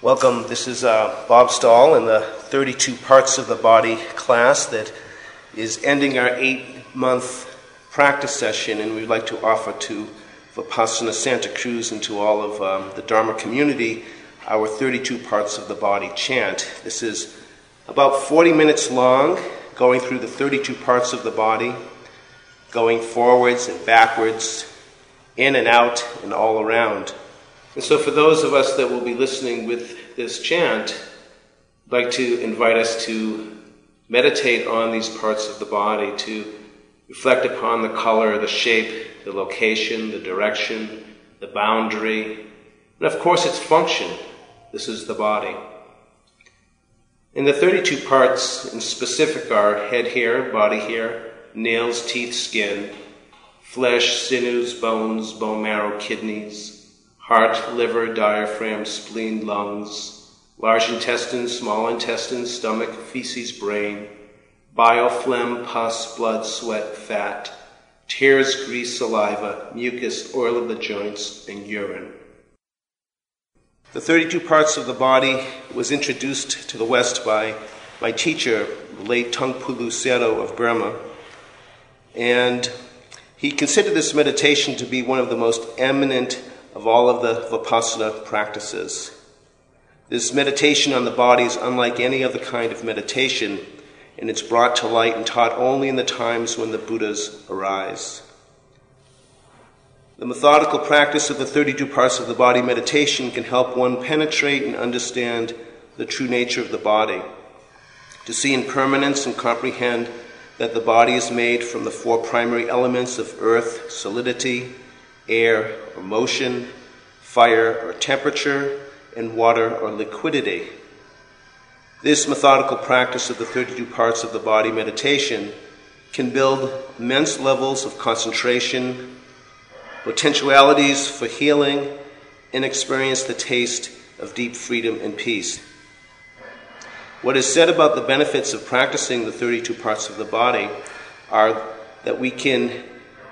Welcome. This is uh, Bob Stahl in the 32 Parts of the Body class that is ending our eight month practice session, and we'd like to offer to Vipassana Santa Cruz and to all of um, the Dharma community our 32 Parts of the Body chant. This is about 40 minutes long, going through the 32 parts of the body, going forwards and backwards, in and out, and all around. And so, for those of us that will be listening with this chant, I'd like to invite us to meditate on these parts of the body, to reflect upon the color, the shape, the location, the direction, the boundary, and of course its function. This is the body. And the 32 parts in specific are head hair, body hair, nails, teeth, skin, flesh, sinews, bones, bone marrow, kidneys, heart, liver, diaphragm, spleen, lungs, large intestine, small intestine, stomach, feces, brain, bile, phlegm, pus, blood, sweat, fat, tears, grease, saliva, mucus, oil of the joints, and urine. The 32 parts of the body was introduced to the West by my teacher, late Taungpulu Sayadaw of Burma, and he considered this meditation to be one of the most eminent of all of the Vipassana practices. This meditation on the body is unlike any other kind of meditation, and it's brought to light and taught only in the times when the Buddhas arise. The methodical practice of the 32 parts of the body meditation can help one penetrate and understand the true nature of the body, to see impermanence and comprehend that the body is made from the four primary elements of earth, solidity, air or motion, fire or temperature, and water or liquidity. This methodical practice of the 32 parts of the body meditation can build immense levels of concentration, potentialities for healing, and experience the taste of deep freedom and peace. What is said about the benefits of practicing the 32 parts of the body are that we can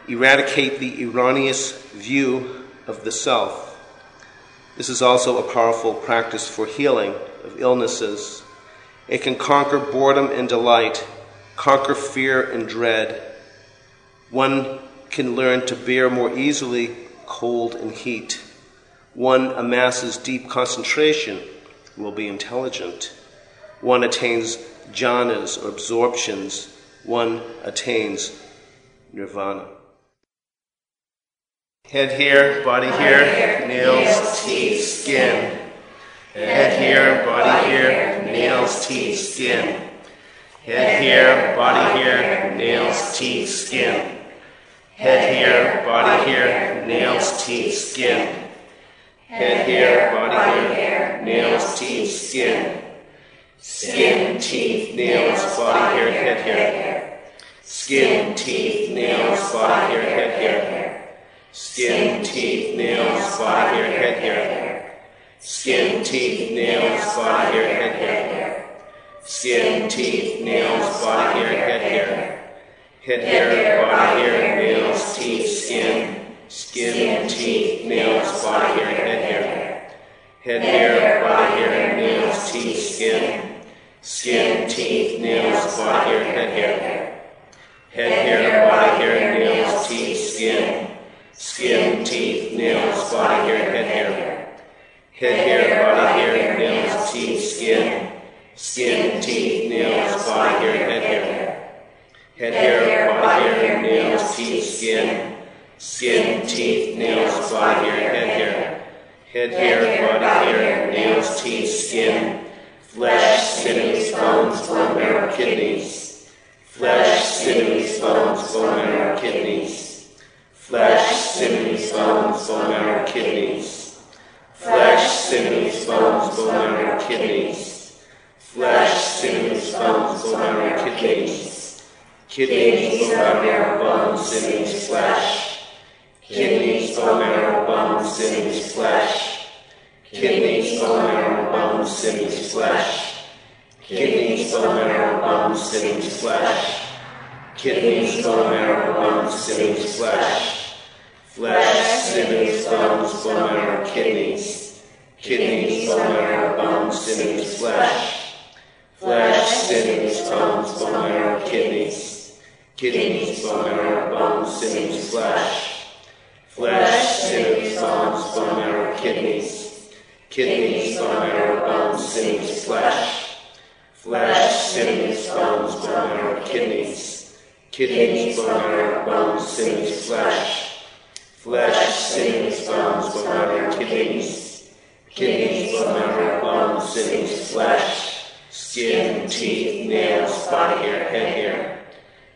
eradicate the erroneous view of the self. This is also a powerful practice for healing of illnesses. It can conquer boredom and delight, conquer fear and dread. One can learn to bear more easily cold and heat. One amasses deep concentration, will be intelligent. One attains jhanas or absorptions. One attains nirvana. Head here, body here, nails, teeth, skin. Head here, body here, nails, teeth, skin. Head here, body here, nails, teeth, skin. Head here, body here, nails, teeth, skin. Head here, body here, nails, teeth, skin. Skin, teeth, nails, body here, head here. Skin, teeth, nails, body here, head here. Skin, teeth, nails, body hair, head hair. Skin, teeth, nails, body hair, head hair. Skin, teeth, nails, body hair, head hair. Head hair, body hair, nails, teeth, skin. Skin, teeth, nails, body hair, head hair. Head hair, body hair, nails, teeth, skin. Skin, teeth, nails, body hair, head hair. Head hair, Head hair, body hair, nails, teeth, skin. Skin, teeth, nails, body hair, head hair. Head hair, body hair, nails, teeth, skin. Skin, teeth, nails, body hair, head hair. Head hair, body hair, nails, teeth, skin. Flesh, sinews, bones, bone marrow, kidneys. Flesh, sinews, bones, bone marrow, kidneys flesh, sinews, bones, bone marrow, kidneys. Flesh, sinews, bones, bone marrow, kidneys. Flesh, sinews, bones, bone marrow, kidneys. Kidneys, bone marrow, bones, sinews, flesh. Kidneys, bone marrow, bones, sinews, flesh. Kidneys, bone marrow, bones, sinews, flesh. Kidneys, bone marrow, bones, sinews, flesh kidneys, bone marrow, bones, sinews, flesh, flesh, sinews, bones, bone marrow, kidneys, kidneys, bone marrow, bones, sinews, flesh, flesh, sinews, bones, bone marrow, kidneys, kidneys, bone marrow, bones, sinews, flesh, flesh, sinews, bones, bone marrow, kidneys, kidneys, bone marrow, bones, sinews, flesh, flesh, sinews, bones, bone marrow, kidneys, kidneys, bone marrow, bones, sinews, flesh, flesh, sinews, bones, bone marrow, kidneys, kidneys, bone marrow, bones, sinews, flesh, skin, teeth, nails, body hair, head hair,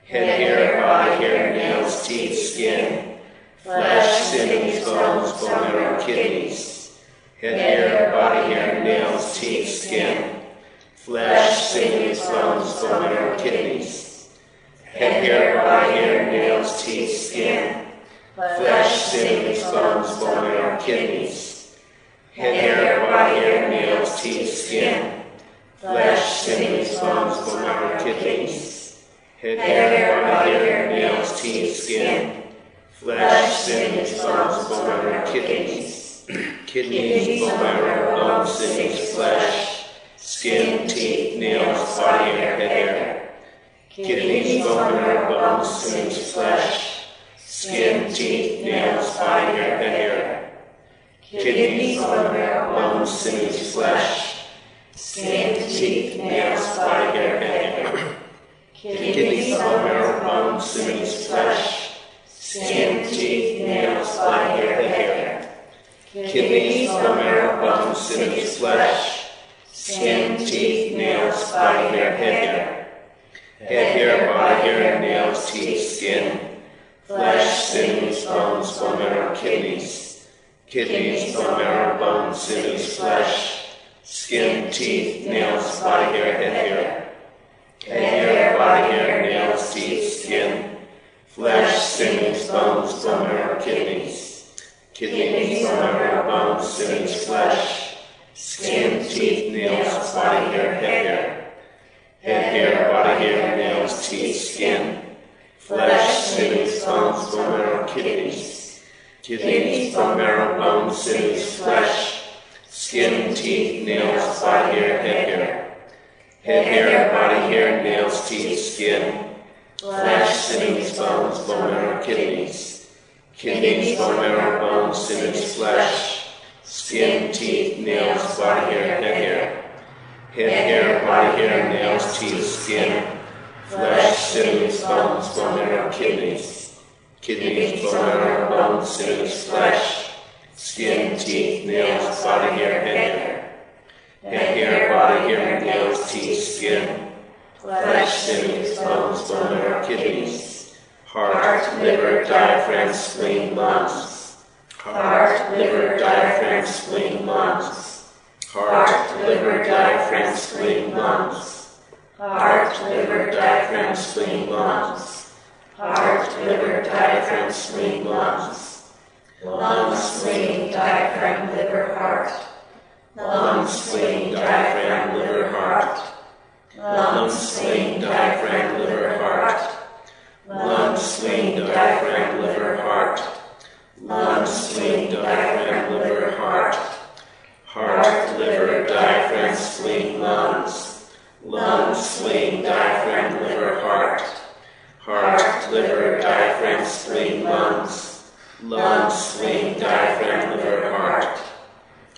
head hair, body hair, nails, teeth, skin, flesh, sinews, bones, bone marrow, kidneys, head hair, body hair, nails, teeth, skin, flesh, sinews, bones, bone marrow, kidneys, head hair, body hair, nails, teeth, skin, flesh, sinews, bones, bone marrow, kidneys, head hair, body hair, nails, teeth, skin, flesh, sinews, bones, bone marrow, kidneys, head hair, body hair, nails, teeth, skin, flesh, sinews, bones, bone marrow, kidneys, kidneys, bone marrow, bones, sinews, flesh, skin, teeth, nails, body hair, head hair, kidneys, bone marrow, bones, sinews, flesh, skin, teeth, nails, body head hair, kidneys, marrow, bones, sinews, flesh, skin, teeth, nails, body head hair, kidneys, marrow, bones, sinews, flesh, skin, teeth, nails, body head hair, kidneys, marrow, bones, sinews, flesh, skin, teeth, nails, body head hair, head hair, body hair, nails, teeth, skin, flesh, sinews, bones, bone marrow, kidneys, kidneys, bone marrow, bones, sinews, flesh, skin, teeth, nails, body hair, head hair, head hair, body hair, nails, teeth, skin, flesh, sinews, bones, bone marrow, kidneys, kidneys, bone marrow, bones, sinews, flesh, skin, teeth, nails, body hair, head hair, head hair, body hair, nails, teeth, skin, flesh, sinews, bones, bone marrow, kidneys, kidneys, bone marrow, bones, sinews, flesh, skin, teeth, nails, body hair, head hair, head hair, body hair, nails, teeth, skin, flesh, sinews, bones, bone marrow, kidneys, kidneys, bone marrow, bones, sinews, flesh, skin, teeth, nails, body hair, head hair, head hair, body hair, nails, teeth, skin, flesh, sinews, bones, bone marrow, kidneys, kidneys, bone marrow, bones, sinews, flesh, skin, teeth, nails, body hair, head. Hair, head hair, body hair, nails, teeth, skin, flesh, sinews, bones, bone marrow, kidneys, heart, liver, diaphragm, spleen, lungs, heart, liver, diaphragm, spleen, lungs, heart, liver, diaphragm, spleen, lungs, heart, liver, diaphragm, spleen, lungs, heart, liver, diaphragm, spleen, lungs, lungs, spleen, diaphragm, liver, heart, lungs, spleen, diaphragm, liver, heart, lungs, spleen, diaphragm, liver, heart, lungs, spleen, diaphragm, liver, heart, lungs, spleen, diaphragm, liver, heart, heart, liver, diaphragm, spleen, lungs, lungs, spleen, diaphragm, liver, heart, heart, liver, diaphragm, spleen, lungs, lungs, spleen, diaphragm, liver, heart,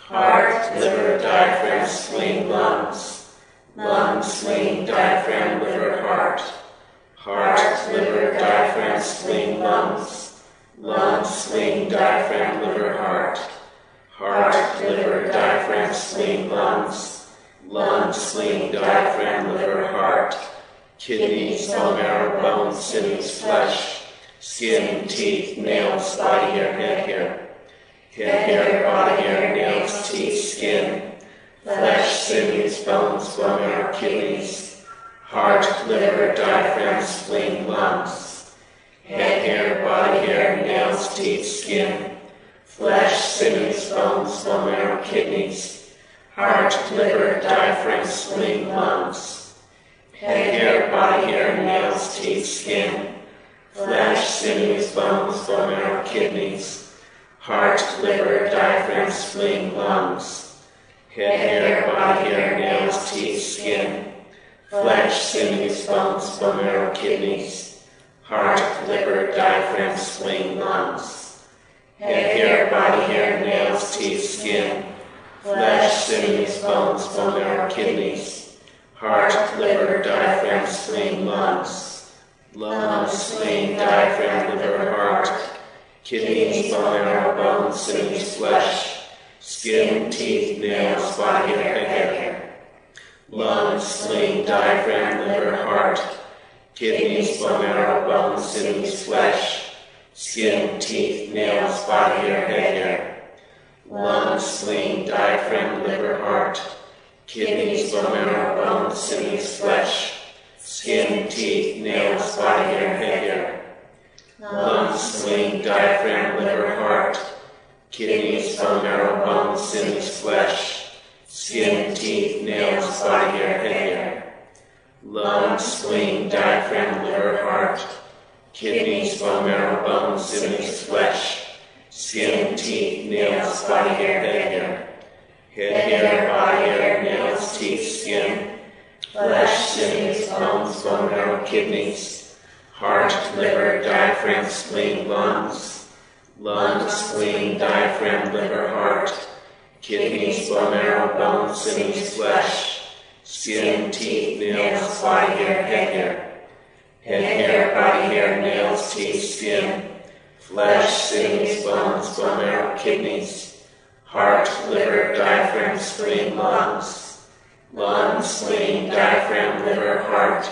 heart, liver, diaphragm, spleen, lungs, lungs, spleen, diaphragm, liver, heart, heart, liver, diaphragm, spleen, lungs, lungs, spleen, diaphragm, liver, heart, heart, liver, diaphragm, spleen, lungs, lungs, spleen, diaphragm, liver, heart, kidneys, bone marrow, bones, sinews, flesh, skin, teeth, nails, body hair, head hair, head hair, body hair, nails, teeth, skin, flesh, sinews, bones, bone marrow, kidneys, heart, liver, diaphragm, spleen, lungs, head hair, body hair, nails, teeth, skin, flesh, sinews, bones, bone marrow, kidneys, heart, liver, diaphragm, spleen, lungs, head hair, body hair, nails, teeth, skin, flesh, sinews, bones, bone marrow, kidneys, heart, liver, diaphragm, spleen, lungs, head, hair, body hair, nails, teeth, skin, flesh, sinews, bones, bone marrow, kidneys, heart, liver, diaphragm, spleen, lungs, head, hair, body hair, nails, teeth, skin, flesh, sinews, bones, bone marrow, kidneys, heart, liver, diaphragm, spleen, lungs, lungs, spleen, diaphragm, liver, heart, kidneys, bone marrow, bones, sinews, flesh, skin, teeth, nails, body hair, hair, lungs, spleen, diaphragm, liver, heart, kidneys, bone marrow, bones, sinews, flesh, skin, teeth, nails, body hair, head hair, lungs, spleen, diaphragm, liver, heart, kidneys, bone marrow, bones, sinews, flesh, skin, teeth, nails, body hair, hair, lungs, spleen, diaphragm, liver, heart, kidneys, bone marrow, bones, sinews, flesh, skin, teeth, nails, body hair, hair, lungs, spleen, diaphragm, liver, heart, kidneys, bone marrow, bones, sinews, flesh, skin, teeth, nails, body hair, head hair, head hair, body hair, nails, teeth, skin, flesh, sinews, bones, bone marrow, kidneys, heart, liver, diaphragm, spleen, lungs, lungs, spleen, diaphragm, liver, heart, kidneys, bone marrow, bones, sinews, flesh, skin, teeth, nails, body hair, head hair, head hair, body hair, nails, teeth, skin, flesh, sinews, bones, bone marrow, kidneys, heart, liver, diaphragm, spleen, lungs, lungs, spleen, diaphragm, liver, heart,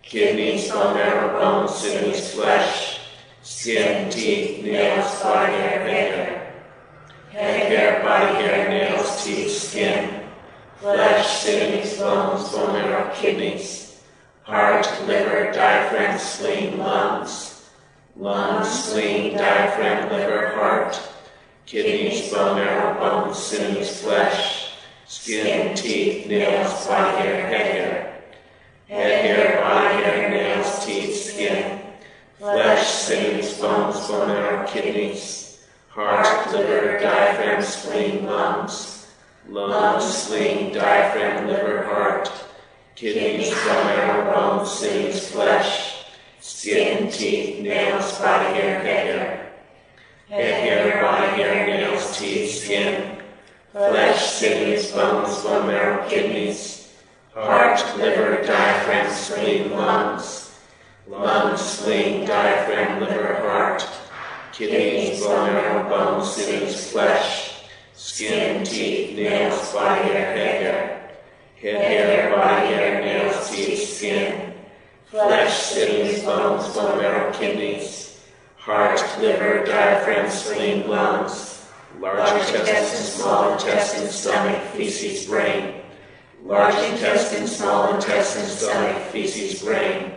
kidneys, bone marrow, bones, sinews, flesh, skin, teeth, nails, body hair, hair, head hair, body hair, nails, teeth, skin, flesh, sinews, bones, bone marrow, kidneys, heart, liver, diaphragm, spleen, lungs, lungs, spleen, diaphragm, liver, heart, kidneys, bone marrow, bones, sinews, flesh, skin, teeth, nails, body hair, head hair, head hair, body hair, nails, teeth, skin, flesh, sinews, bones, bone marrow, kidneys, heart, liver, diaphragm, spleen, lungs, lungs, spleen, diaphragm, liver, heart, kidneys, bone marrow, bones, sinews, flesh, skin, teeth, nails, body hair, head hair, head hair, body hair, nails, teeth, skin, flesh, sinews, bones, bone marrow, kidneys, heart, liver, diaphragm, spleen, lungs, lungs, spleen, diaphragm, liver, heart, kidneys, bone marrow, bones, sinews, flesh, skin, teeth, nails, body hair, head hair, head hair, body hair, nails, teeth, skin, flesh, sinews, bones, bone marrow, kidneys, heart, liver, diaphragm, spleen, lungs, large intestine, small intestine, stomach, feces, brain, large intestine, small intestine, stomach, feces, brain,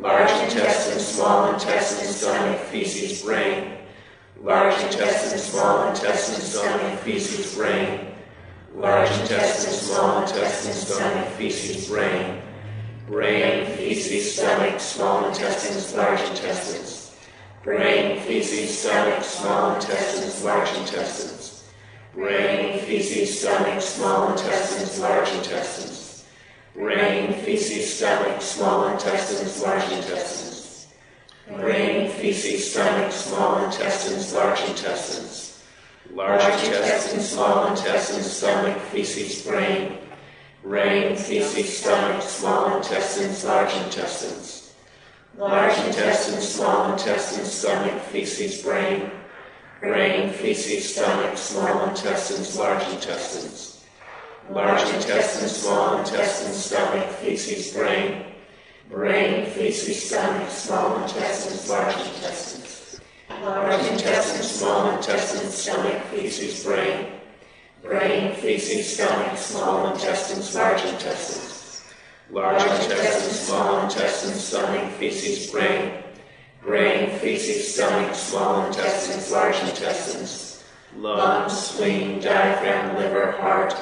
large intestine, small intestine, stomach, feces, brain, large intestine, small intestine, stomach, feces, brain, large intestine, small intestine, stomach, feces, brain, brain, feces, stomach, small intestines, large intestines, brain, feces, stomach, small intestines, large intestines, brain, feces, stomach, small intestines, large intestines, brain, feces, stomach, small intestines, large intestines, brain, feces, stomach, small intestines, large intestines, large intestine, small intestine, stomach, feces, brain, brain, feces, stomach, small intestines, large intestines, large intestine, small intestine, stomach, feces, brain, brain, feces, stomach, small intestines, large intestines, large intestine, small intestine, stomach, feces, brain, brain, feces, stomach, small intestines, large intestines, large intestine, small intestine, stomach, feces, brain, brain, feces, stomach, small intestines, large intestines, large intestine, small intestine, stomach, feces, brain, brain, feces, stomach, small intestines, large intestines, lungs, spleen, diaphragm, liver, heart,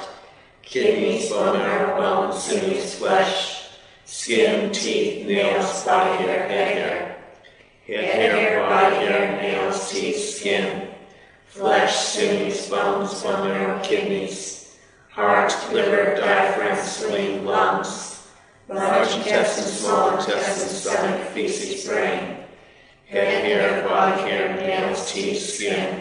kidneys, bone marrow, bones, sinews, flesh, skin, teeth, nails, body hair, head hair, head hair, body hair, nails, teeth, skin, flesh, sinews, bones, bone marrow, kidneys, heart, liver, diaphragm, spleen, lungs, large intestine, small intestine, stomach, feces, brain, head, hair, body hair, nails, teeth, skin,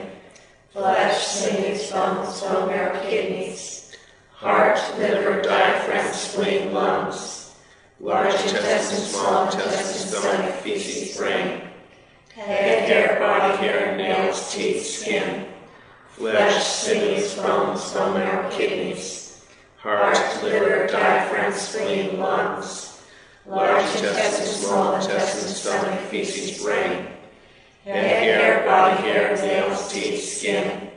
flesh, sinews, bones, bone marrow, kidneys, heart, liver, diaphragm, spleen, lungs, large intestine, small intestine, stomach, feces, brain, head, hair, body hair, nails, teeth, skin, flesh, sinews, bones, bone marrow, kidneys, heart, liver, diaphragm, spleen, lungs, large intestine, small intestine, stomach, feces, brain, head, hair, body hair, nails, teeth, skin,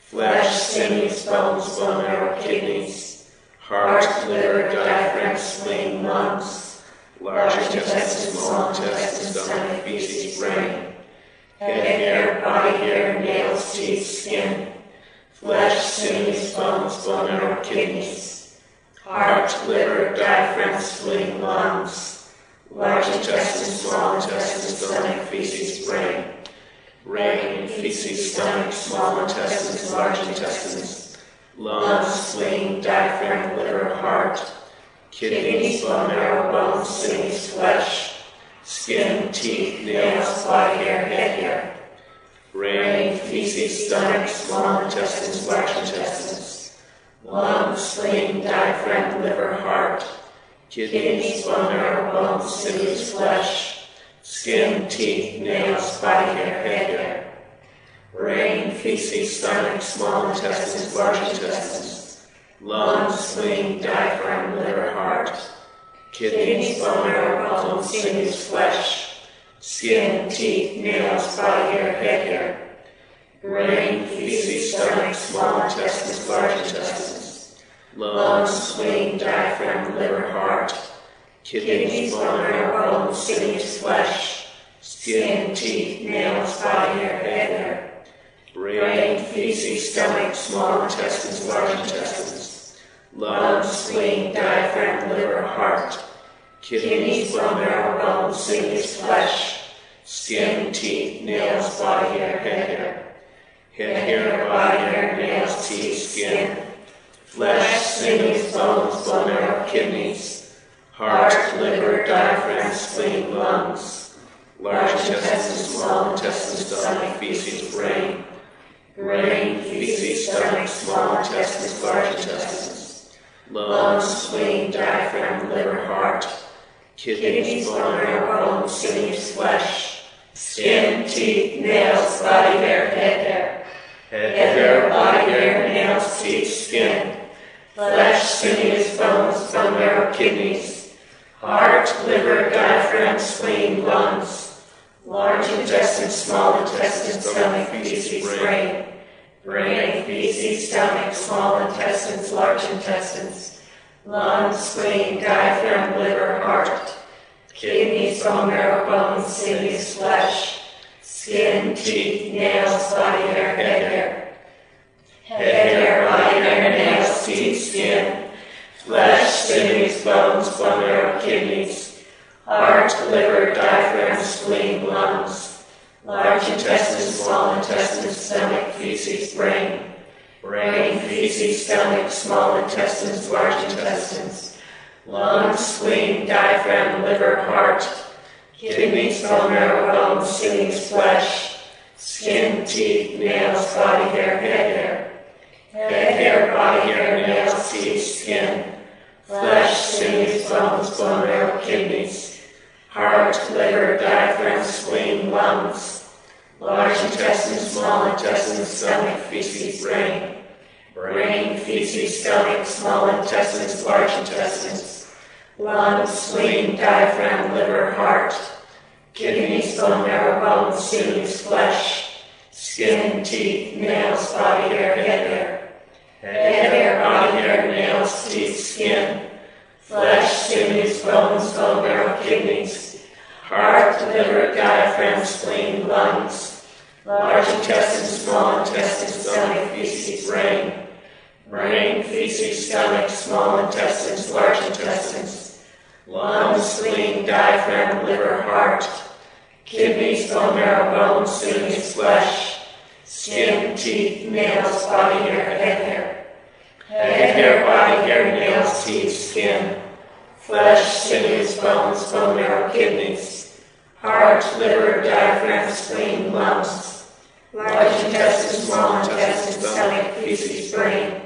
flesh, sinews, bones, bone marrow, kidneys, heart, liver, diaphragm, spleen, lungs, large intestine, small intestine, stomach, feces, brain, hair, body hair, nails, teeth, skin, flesh, sinews, bones, bone marrow, kidneys, heart, liver, diaphragm, spleen, lungs, large intestine, small intestine, stomach, feces, brain, brain, feces, stomach, small intestines, large intestines, lungs, spleen, diaphragm, liver, heart, kidneys, bone marrow, bones, sinews, flesh, skin, teeth, nails, body hair, head hair, brain, feces, stomach, small intestines, large intestines, lungs, spleen, diaphragm, liver, heart, kidneys, bone marrow, bones, sinews, flesh, skin, teeth, nails, body hair, head hair, brain, feces, stomach, small intestines, large intestines, lungs, spleen, diaphragm, liver, heart, kidneys, bone bones, sinews, flesh, skin, teeth, nails, body hair, head hair, brain, feces, stomach, small intestines, large intestines, lungs, spleen, diaphragm, liver, heart, kidneys, bone bones, sinews, flesh, skin, teeth, nails, body hair, head hair, brain, feces, stomach, small intestines, large intestines, lungs, spleen, diaphragm, liver, heart, kidneys, bone marrow, bones, sinews, flesh, skin, teeth, nails, body hair, head hair, head hair, body hair, nails, teeth, skin, flesh, sinews, bones, bone marrow, kidneys, heart, liver, diaphragm, spleen, lungs, large intestine, small intestine, stomach, feces, brain, brain, feces, stomach, small intestines, large intestines, lungs, spleen, diaphragm, liver, heart, kidneys, bone marrow, bones, sinews, flesh, skin, teeth, nails, body hair, head hair, head hair, body hair, nails, teeth, skin, flesh, sinews, bones, bone marrow, kidneys, heart, liver, diaphragm, spleen, lungs, large intestine, small intestine, stomach, feces, brain, brain, feces, stomach, small intestines, large intestines, lungs, spleen, diaphragm, liver, heart, kidneys, bone marrow, bones, sinews, flesh, skin, teeth, nails, body hair, head hair, head hair, body hair, nails, teeth, skin, flesh, sinews, bones, bone marrow, kidneys, heart, liver, diaphragm, spleen, lungs, large intestine, small intestine, stomach, feces, brain, brain, feces, stomach, small intestines, large intestines, lungs, spleen, diaphragm, liver, heart, kidneys, bone marrow, bones, sinews, flesh, skin, teeth, nails, body hair, head hair, head hair, body hair, nails, teeth, skin, flesh, sinews, bones, bone marrow, kidneys, heart, liver, diaphragm, spleen, lungs, large intestine, small intestine, stomach, feces, brain, brain, feces, stomach, small intestines, large intestines, lungs, spleen, diaphragm, liver, heart, kidneys, bone marrow, bones, sinews, flesh, skin, teeth, nails, body hair, head hair, head hair, body hair, nails, teeth, skin, flesh, sinews, bones, bone marrow, kidneys, heart, liver, diaphragm, spleen, lungs, large intestine, small intestine, stomach, feces, brain, brain, feces, stomach, small intestines, large intestines, lungs, spleen, diaphragm, liver, heart, kidneys, bone marrow, bones, sinews, flesh, skin, teeth, nails, body hair, head hair, head, hair, body, hair, nails, teeth, skin, flesh, sinews, bones, bone marrow, kidneys, heart, liver, diaphragm, spleen, lungs, large intestine, small intestine, stomach, feces, brain,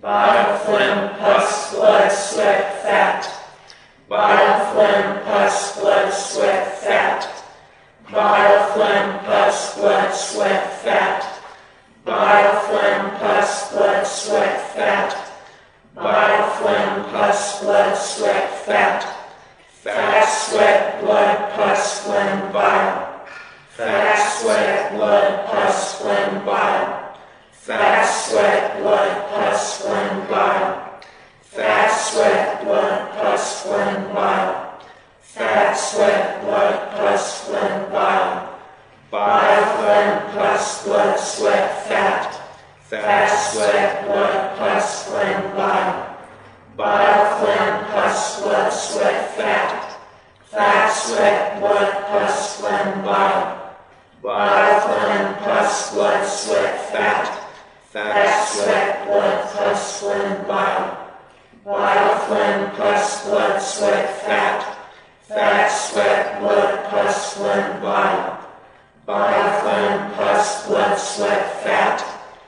bile, phlegm, pus, blood, sweat, fat, bile, phlegm, pus, blood, sweat, fat, bile, phlegm, pus, blood, sweat, fat, bile, phlegm, pus, blood, sweat, fat, bile, phlegm, pus, blood, sweat, fat, fat, sweat, blood, pus, phlegm, bile, fat, sweat, blood, pus, phlegm, bile, fat, sweat, blood, pus, phlegm, bile, fat, sweat, blood, pus, phlegm, bile, fat, sweat, blood, pus, phlegm, bile, bile, phlegm, pus, blood, sweat, fat, fat, sweat, blood, pus, phlegm, bile, bile, phlegm, pus, blood, sweat, fat, fat, sweat, blood, pus, phlegm, bile, bile, phlegm, pus, blood, sweat, fat, fat, sweat, blood, pus, phlegm, bile, bile, phlegm, pus, blood, sweat, fat, fat, sweat, blood, pus, phlegm, bile, bile, phlegm, pus, blood, sweat, fat,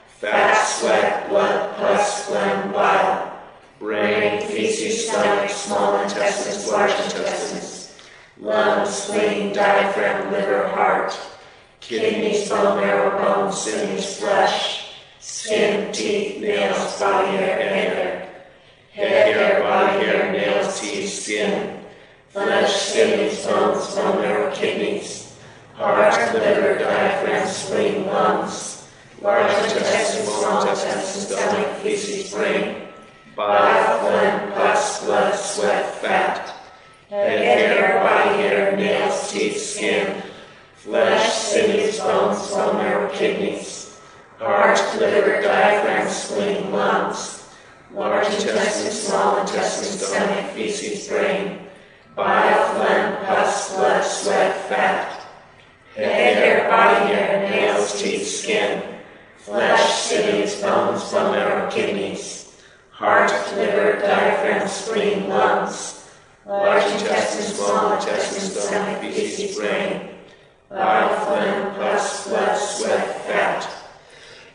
fat, sweat, blood, pus, phlegm, bile, brain, feces, stomach, small intestines, large intestines, lungs, spleen, diaphragm, liver, heart, kidneys, bone marrow, bones, sinews, flesh, skin, teeth, nails, body hair, hair, head hair, body hair, nails, teeth, skin, flesh, sinews, bones, bone marrow, liver, diaphragm, spleen, lungs, large intestine, small intestine, stomach, feces, brain, bile, phlegm, pus, blood, sweat, fat, head hair, body hair, nails, teeth, skin, flesh, sinews, bones, bone marrow, kidneys, heart, liver, diaphragm, spleen, lungs, large intestine, small intestine, stomach, feces, brain, bile, phlegm, pus, blood, sweat, fat, head hair, body hair, nails, teeth, skin, flesh, sinews, bones, bone marrow, kidneys, heart, liver, diaphragm, spleen, lungs, large intestine, small intestine, stomach, feces, brain, bile, phlegm, pus, blood, sweat, fat,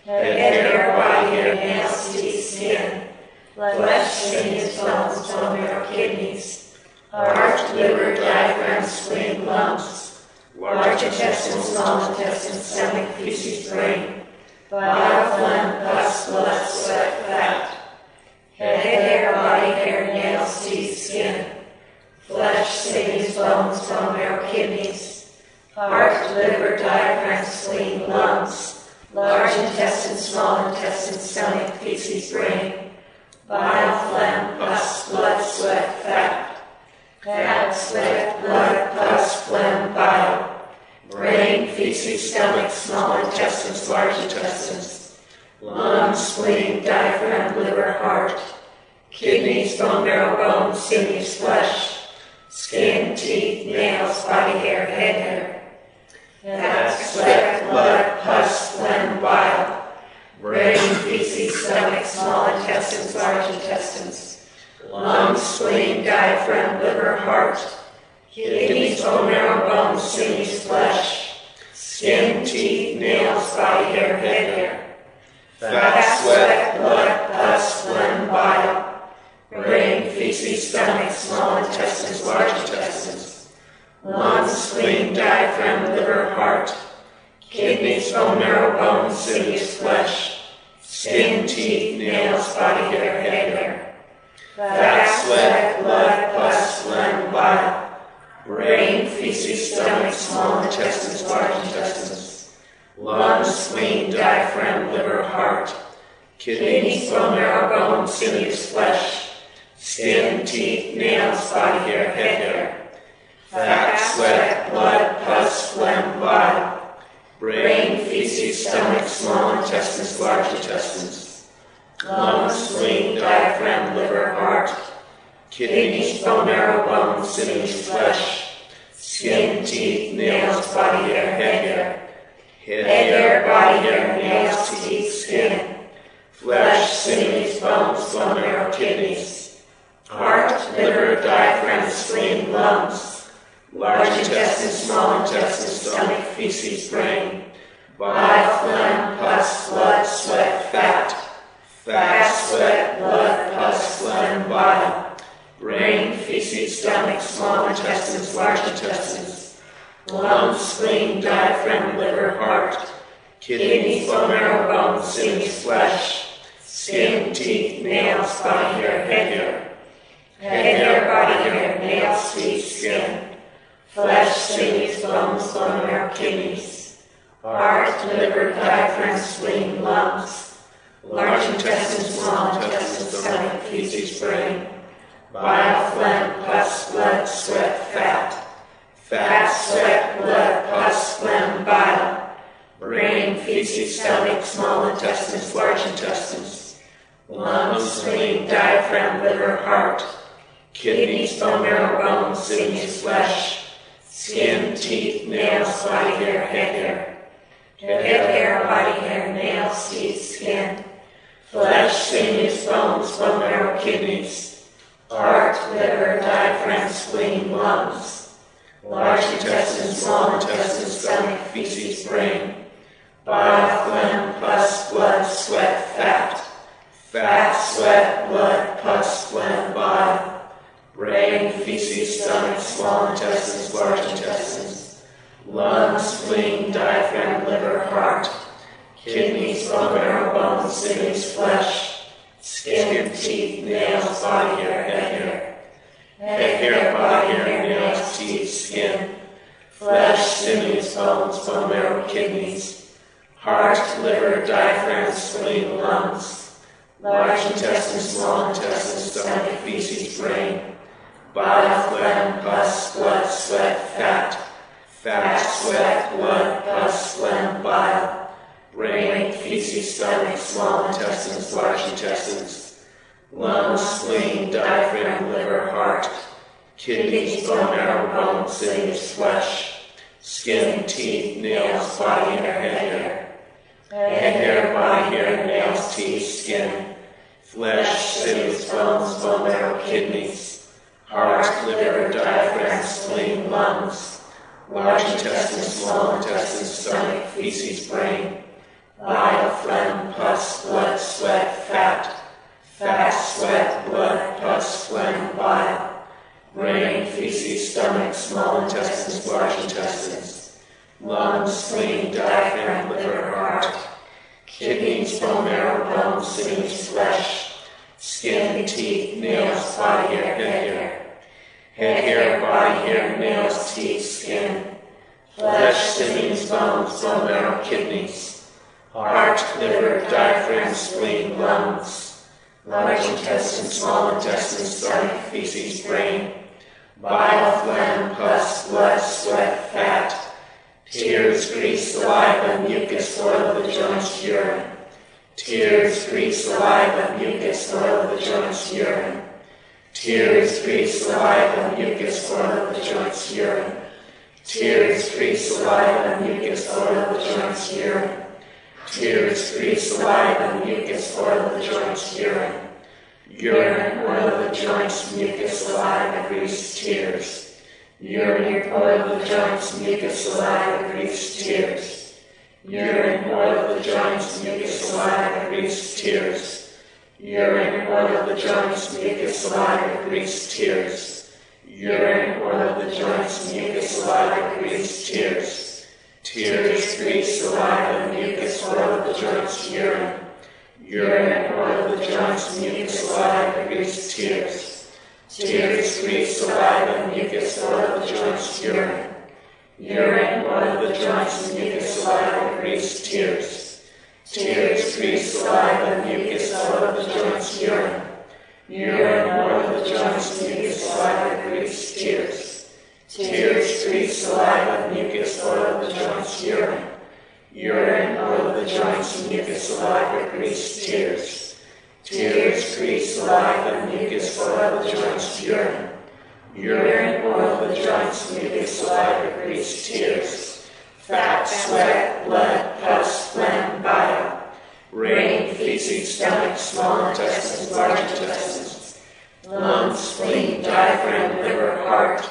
head hair, body hair, nails, teeth, skin, flesh, sinews, bones, bone marrow, kidneys, heart, liver, diaphragm, spleen, lungs, large intestine, small intestine, stomach, feces, brain, bile, pus, blood, sweat, fat, head hair, body hair, nails, teeth, skin, flesh, sinews, bones, bone marrow, kidneys, heart, liver, diaphragm, spleen, lungs, large intestine, small intestine, stomach, feces, brain, bile, phlegm, pus, blood, sweat, fat, fat, sweat, blood, pus, phlegm, bile, brain, feces, stomach, small intestines, large intestines, lungs, spleen, diaphragm, liver, heart, kidneys, bone marrow, bones, sinews, flesh, skin, teeth, nails, body hair, head hair, fat, sweat, blood, pus, phlegm, bile, brain, feces, stomach, small intestines, large intestines, lungs, spleen, diaphragm, liver, heart, kidneys, bone marrow, bones, sinews, flesh, skin, teeth, nails, body hair, head hair, fat, sweat, blood, pus, phlegm, bile, brain, feces, stomach, small intestines, large intestines, lungs, spleen, diaphragm, liver, heart, kidneys, bone bones, sinews, flesh, skin, teeth, nails, body hair, head hair, fat, sweat, blood, pus, phlegm, bile, brain, feces, stomach, small intestines, large intestines, lungs, spleen, diaphragm, liver, heart, kidneys, bone marrow, bones, sinews, flesh, skin, teeth, nails, body hair, head hair, fat, sweat, blood, pus, phlegm, bile, brain, feces, stomach, small intestines, large intestines, lungs, spleen, diaphragm, liver, heart, kidneys, bone marrow, bones, sinews, flesh, skin, teeth, nails, body hair, head hair, head hair, body hair, nails, teeth, skin, flesh, sinews, bones, bone marrow, kidneys, heart, liver, diaphragm, spleen, lungs, large intestine, small intestine, stomach, feces, brain, bile, phlegm, pus, blood, sweat, fat, fat, sweat, blood, pus, phlegm, bile, brain, feces, stomach, small intestines, large intestines, lungs, spleen, diaphragm, liver, heart, kidneys, bone marrow, bones, sinews, flesh, skin, teeth, nails, body hair, head hair, head hair, body hair, nails, teeth, skin, flesh, sinews, bones, bone marrow, kidneys, heart, liver, diaphragm, spleen, lungs, large intestine, small intestine, stomach, feces, brain, bile, phlegm, pus, blood, sweat, fat, fat, sweat, blood, pus, phlegm, bile, brain, feces, stomach, small intestines, large intestines, lungs, spleen, diaphragm, liver, heart, kidneys, bone marrow, bones, sinews, flesh, skin, teeth, nails, body hair, head hair, head hair, body hair, nails, teeth, skin, flesh, sinews, bones, bone marrow, kidneys, heart, liver, diaphragm, spleen, lungs, large intestine, small intestine, stomach, feces, brain, bile, phlegm, pus, blood, sweat, fat, fat, sweat, blood, pus, phlegm, bile, brain, feces, stomach, small intestines, large intestines, lungs, spleen, diaphragm, liver, heart, kidneys, bone marrow, bones, sinews, flesh, skin, teeth, nails, body hair, head hair, head hair, body hair, nails, teeth, skin, flesh, sinews, bones, bone marrow, kidneys, heart, liver, diaphragm, spleen, lungs, large intestine, small intestine, stomach, feces, brain, bile, phlegm, pus, blood, sweat, fat, fat, sweat, blood, pus, phlegm, bile, brain, feces, stomach, small intestines, large intestines, lungs, spleen, diaphragm, liver, heart, kidneys, bone marrow, bones, sinews, flesh, skin, teeth, nails, body hair, head hair, head hair, body hair, nails, teeth, skin, flesh, sinews, bones, bone marrow, kidneys, heart, liver, diaphragm, spleen, lungs, large intestine, small intestine, stomach, feces, brain, bile, phlegm, pus, blood, sweat, fat, fat, sweat, blood, pus, phlegm, bile, brain, feces, stomach, small intestines, large intestines, lungs, spleen, diaphragm, liver, heart, kidneys, bone marrow, bones, sinews, flesh, skin, teeth, nails, body hair, head hair, head hair, body hair, nails, teeth, skin, flesh, sinews, bones, bone marrow, kidneys, heart, liver, diaphragm, spleen, lungs, large intestine, small intestine, stomach, feces, brain, bile, phlegm, pus, blood, sweat, fat, tears, grease, saliva, mucus, oil of the joints, urine, tears, grease, saliva, mucus, oil of the joints, urine, tears, grease, saliva, mucus, oil the joints, urine, tears, grease, saliva, mucus, oil the joints, urine, tears, grease, saliva, mucus, oil the joints, urine, urine, oil of the joints, mucus, saliva, grease, tears, urine, oil of the joints, mucus, saliva, grease, tears, urine, oil of the joints, mucus, saliva, grease, tears, urine, oil of the joints, mucus, saliva, grease, tears, urine, oil of the joints, mucus, saliva, grease, tears, tears, grease, saliva, mucus, oil of the joints, urine, urine, oil of the joints, mucus, saliva, grease, tears, tears, grease, saliva, mucus, oil of the joints, urine, urine, oil of the joints, mucus, saliva, grease, tears, tears, grease, saliva, mucus, oil of the joints, urine, urine, oil of the joints, mucus, saliva, grease, tears, tears, grease, saliva, mucus, oil of the joints, urine, urine, oil of the joints, mucus, saliva, grease, tears, tears, grease, saliva, mucus, oil of the joints, urine, urine, oil of the joints, mucus, saliva, grease, tears, fat, sweat, blood, pus, phlegm, bile, feces, feces, stomach, small intestines, large intestines, lungs, spleen, diaphragm, liver, heart,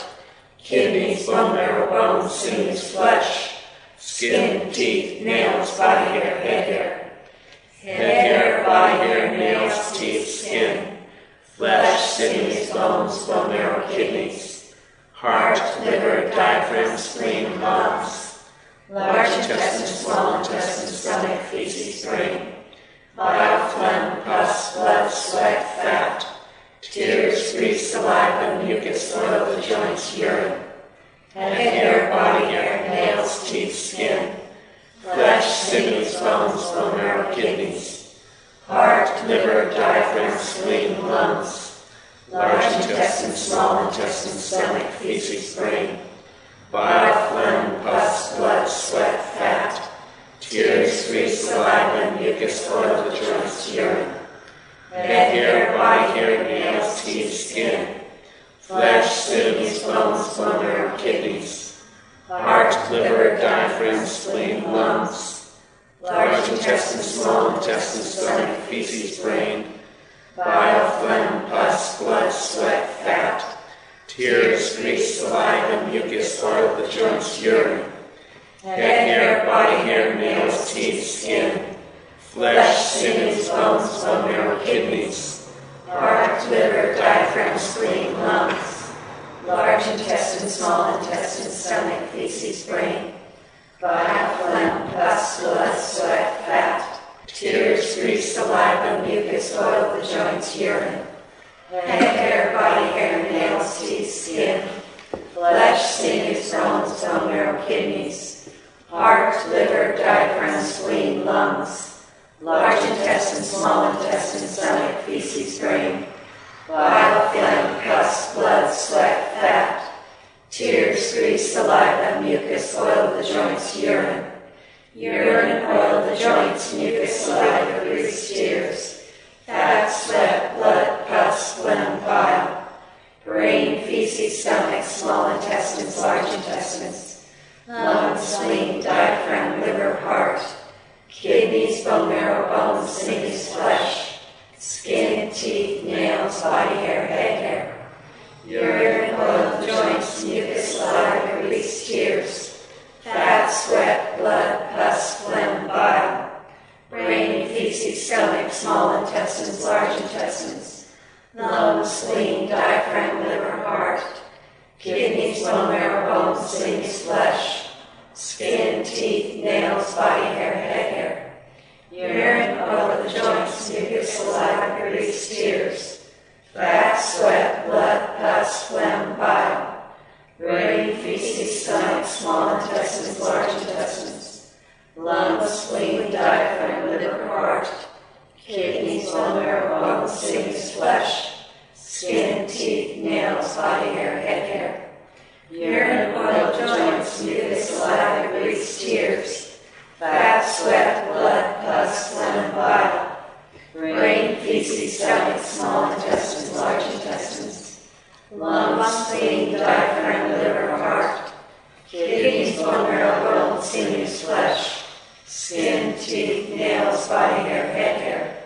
kidneys, bone marrow, bones, sinews, flesh, skin, teeth, nails, body hair, head hair, head hair, body hair, nails, teeth, skin, flesh, sinews, bones, bone marrow, kidneys, heart, liver, diaphragm, spleen, lungs, large intestine, small intestine, stomach, feces, brain, bile, phlegm, pus, blood, sweat, fat, tears, grease, saliva, mucus, oil the joints, urine, head hair, body hair, nails, teeth, skin, flesh, sinews, bones, bone marrow, kidneys, heart, liver, diaphragm, spleen, lungs, large intestine, small intestine, stomach, feces, brain, bile, phlegm, pus, blood, sweat, fat, tears, grease, saliva, mucus, oil the joints, urine, head hair, body hair, nails, teeth, skin, flesh, sinews, bones, bone marrow, kidneys, heart, liver, diaphragm, spleen, lungs, large intestine, small intestine, stomach, feces, brain, bile, phlegm, pus, blood, sweat, fat, tears, grease, saliva, mucus, oil of the joints, urine, head hair, body hair, nails, teeth, skin, flesh, sinews, bones, bone marrow, kidneys, heart, liver, diaphragm, spleen, lungs, large intestine, small intestine, stomach, feces, brain, bile, phlegm, pus, blood, sweat, fat, tears, grease, saliva, mucus, oil the joints, urine, head hair, body hair, nails, teeth, skin, flesh, sinews, bones, bone marrow, kidneys, heart, liver, diaphragm, spleen, lungs, large intestine, small intestine, stomach, feces, brain, bile, phlegm, pus, blood, sweat, fat, tears, grease, saliva, mucus, oil of the joints, urine, urine, oil of the joints, mucus, saliva, grease, tears, fat, sweat, blood, pus, phlegm, bile, brain, feces, stomach, small intestines, large intestines, lungs, spleen, diaphragm, liver, heart, kidneys, bone marrow, bones, sinews, flesh, skin, teeth, nails, body hair, head hair, urine, oil joints, mucus, saliva, grease, tears, fat, sweat, blood, pus, phlegm, stomach, small intestines, large intestines, lungs, spleen, diaphragm, liver, heart, kidneys, bone marrow, bones, sinews, flesh, skin, teeth, nails, body hair, head hair, urine, oil of the joints, mucus, saliva, grease, tears, fat, sweat, blood, pus, phlegm, bile, brain, feces, stomach, small intestines, large intestines, lungs, spleen, diaphragm, liver, heart, kidneys, bone marrow, bones, sinews, flesh, skin, teeth, nails, body hair, head hair, urine, oil, joints, mucus, saliva, grease, tears, fat, sweat, blood, pus, phlegm, bile, brain, feces, stomach, small intestines, large intestines, lungs, spleen, diaphragm, liver, heart, kidneys, bone marrow, bones, sinews, flesh, skin, teeth, nails, body hair, head hair,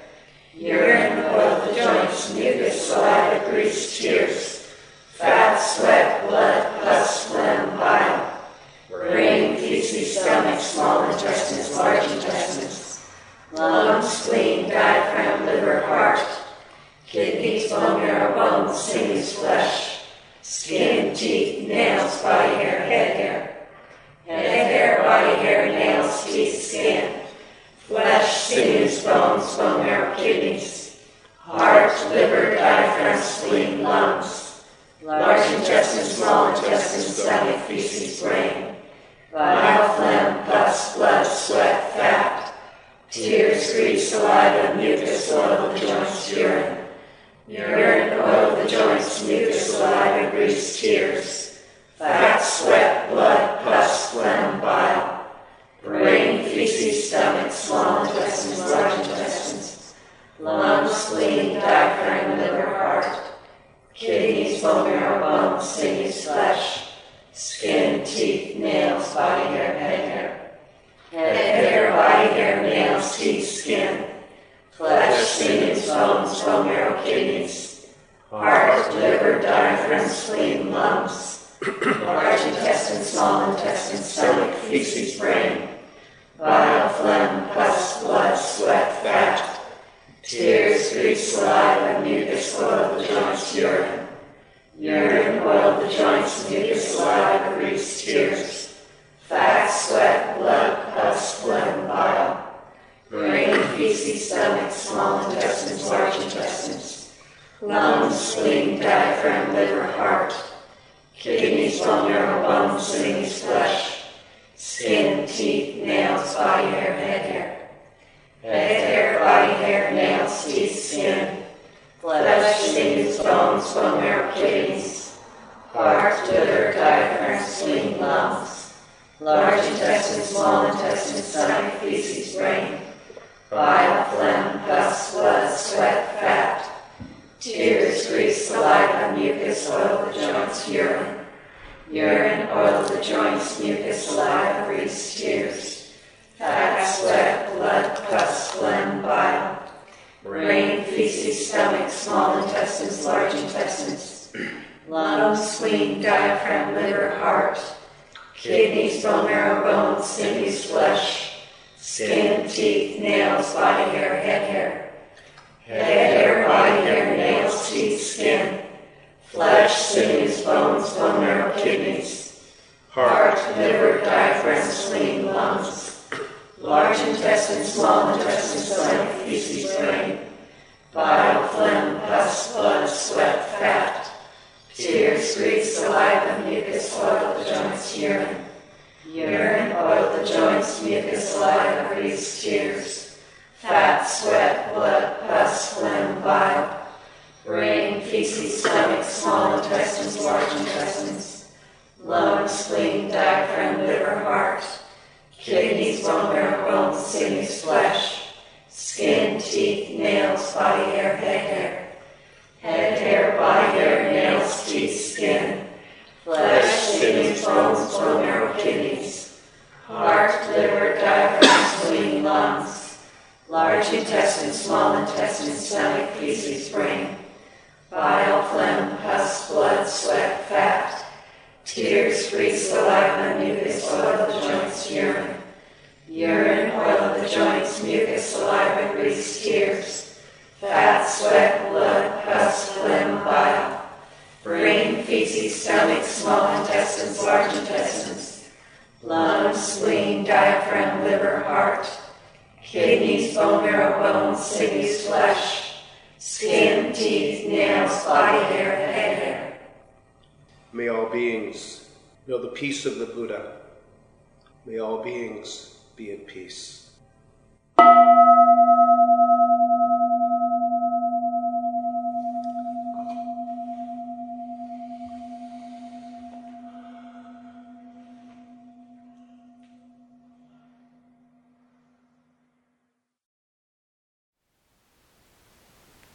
urine, oil the joints, mucus, saliva, grease, tears, fat, sweat, blood, pus, phlegm, bile, spleen, lungs, large intestine, small intestine, stomach, feces, brain, bile, phlegm, pus, blood, sweat, fat, tears, grease, saliva, mucus, oil the joints, urine, urine, oil the joints, mucus, saliva, grease, tears, fat, sweat, blood, pus, phlegm, bile, brain, feces, stomach, small intestines, large intestines, lungs, spleen, diaphragm, liver, heart, kidneys, bone marrow, bones, sinews, flesh, skin, teeth, nails, body hair, head hair, head hair, body hair, nails, teeth, skin, flesh, sinews, bones, bone marrow, kidneys, heart, liver, diaphragm, spleen, lungs, large intestine, small intestine, stomach, feces, brain, bile, phlegm, pus, blood, sweat, fat, tears, grease, saliva, mucus, oil the joints, urine, urine, oil the joints, mucus, saliva, grease, tears, fat, sweat, blood, pus, phlegm, bile, brain, feces, stomach, small intestines, large intestines, lungs, spleen, diaphragm, liver, heart, kidneys, bone marrow, bones, sinews, flesh, skin, teeth, nails, body hair, head hair, hair, body hair, nails, teeth, skin, flesh, sinews, bones, bone marrow, kidneys, heart, liver, diaphragm, spleen, lungs, large intestine, small intestine, stomach, feces, brain, bile, phlegm, pus, blood, sweat, fat, tears, grease, saliva, mucus, oil the joints, urine, urine, oil the joints, mucus, saliva, grease, tears, fat, sweat, blood, pus, phlegm, bile, brain, feces, stomach, small intestines, large intestines, lungs, spleen, diaphragm, liver, heart, kidneys, bone marrow, bones, sinews, flesh, skin, teeth, nails, body hair, head hair, head hair, body hair, nails, teeth, skin, flesh, sinews, bones, bone marrow, kidneys, heart, liver, diaphragm, spleen, lungs, large intestine, small intestine, stomach, feces, brain, bile, phlegm, pus, blood, sweat, fat, tears, grease, saliva, mucus, oil of the joints, urine, urine, oil of the joints, mucus, saliva, grease, tears, fat, sweat, blood, pus, phlegm, bile, brain, feces, stomach, small intestines, large intestines, lungs, spleen, diaphragm, liver, heart, kidneys, bone marrow, bones, sinews, flesh, skin, teeth, nails, body hair, head hair. May all beings know the peace of the Buddha. May all beings be at peace.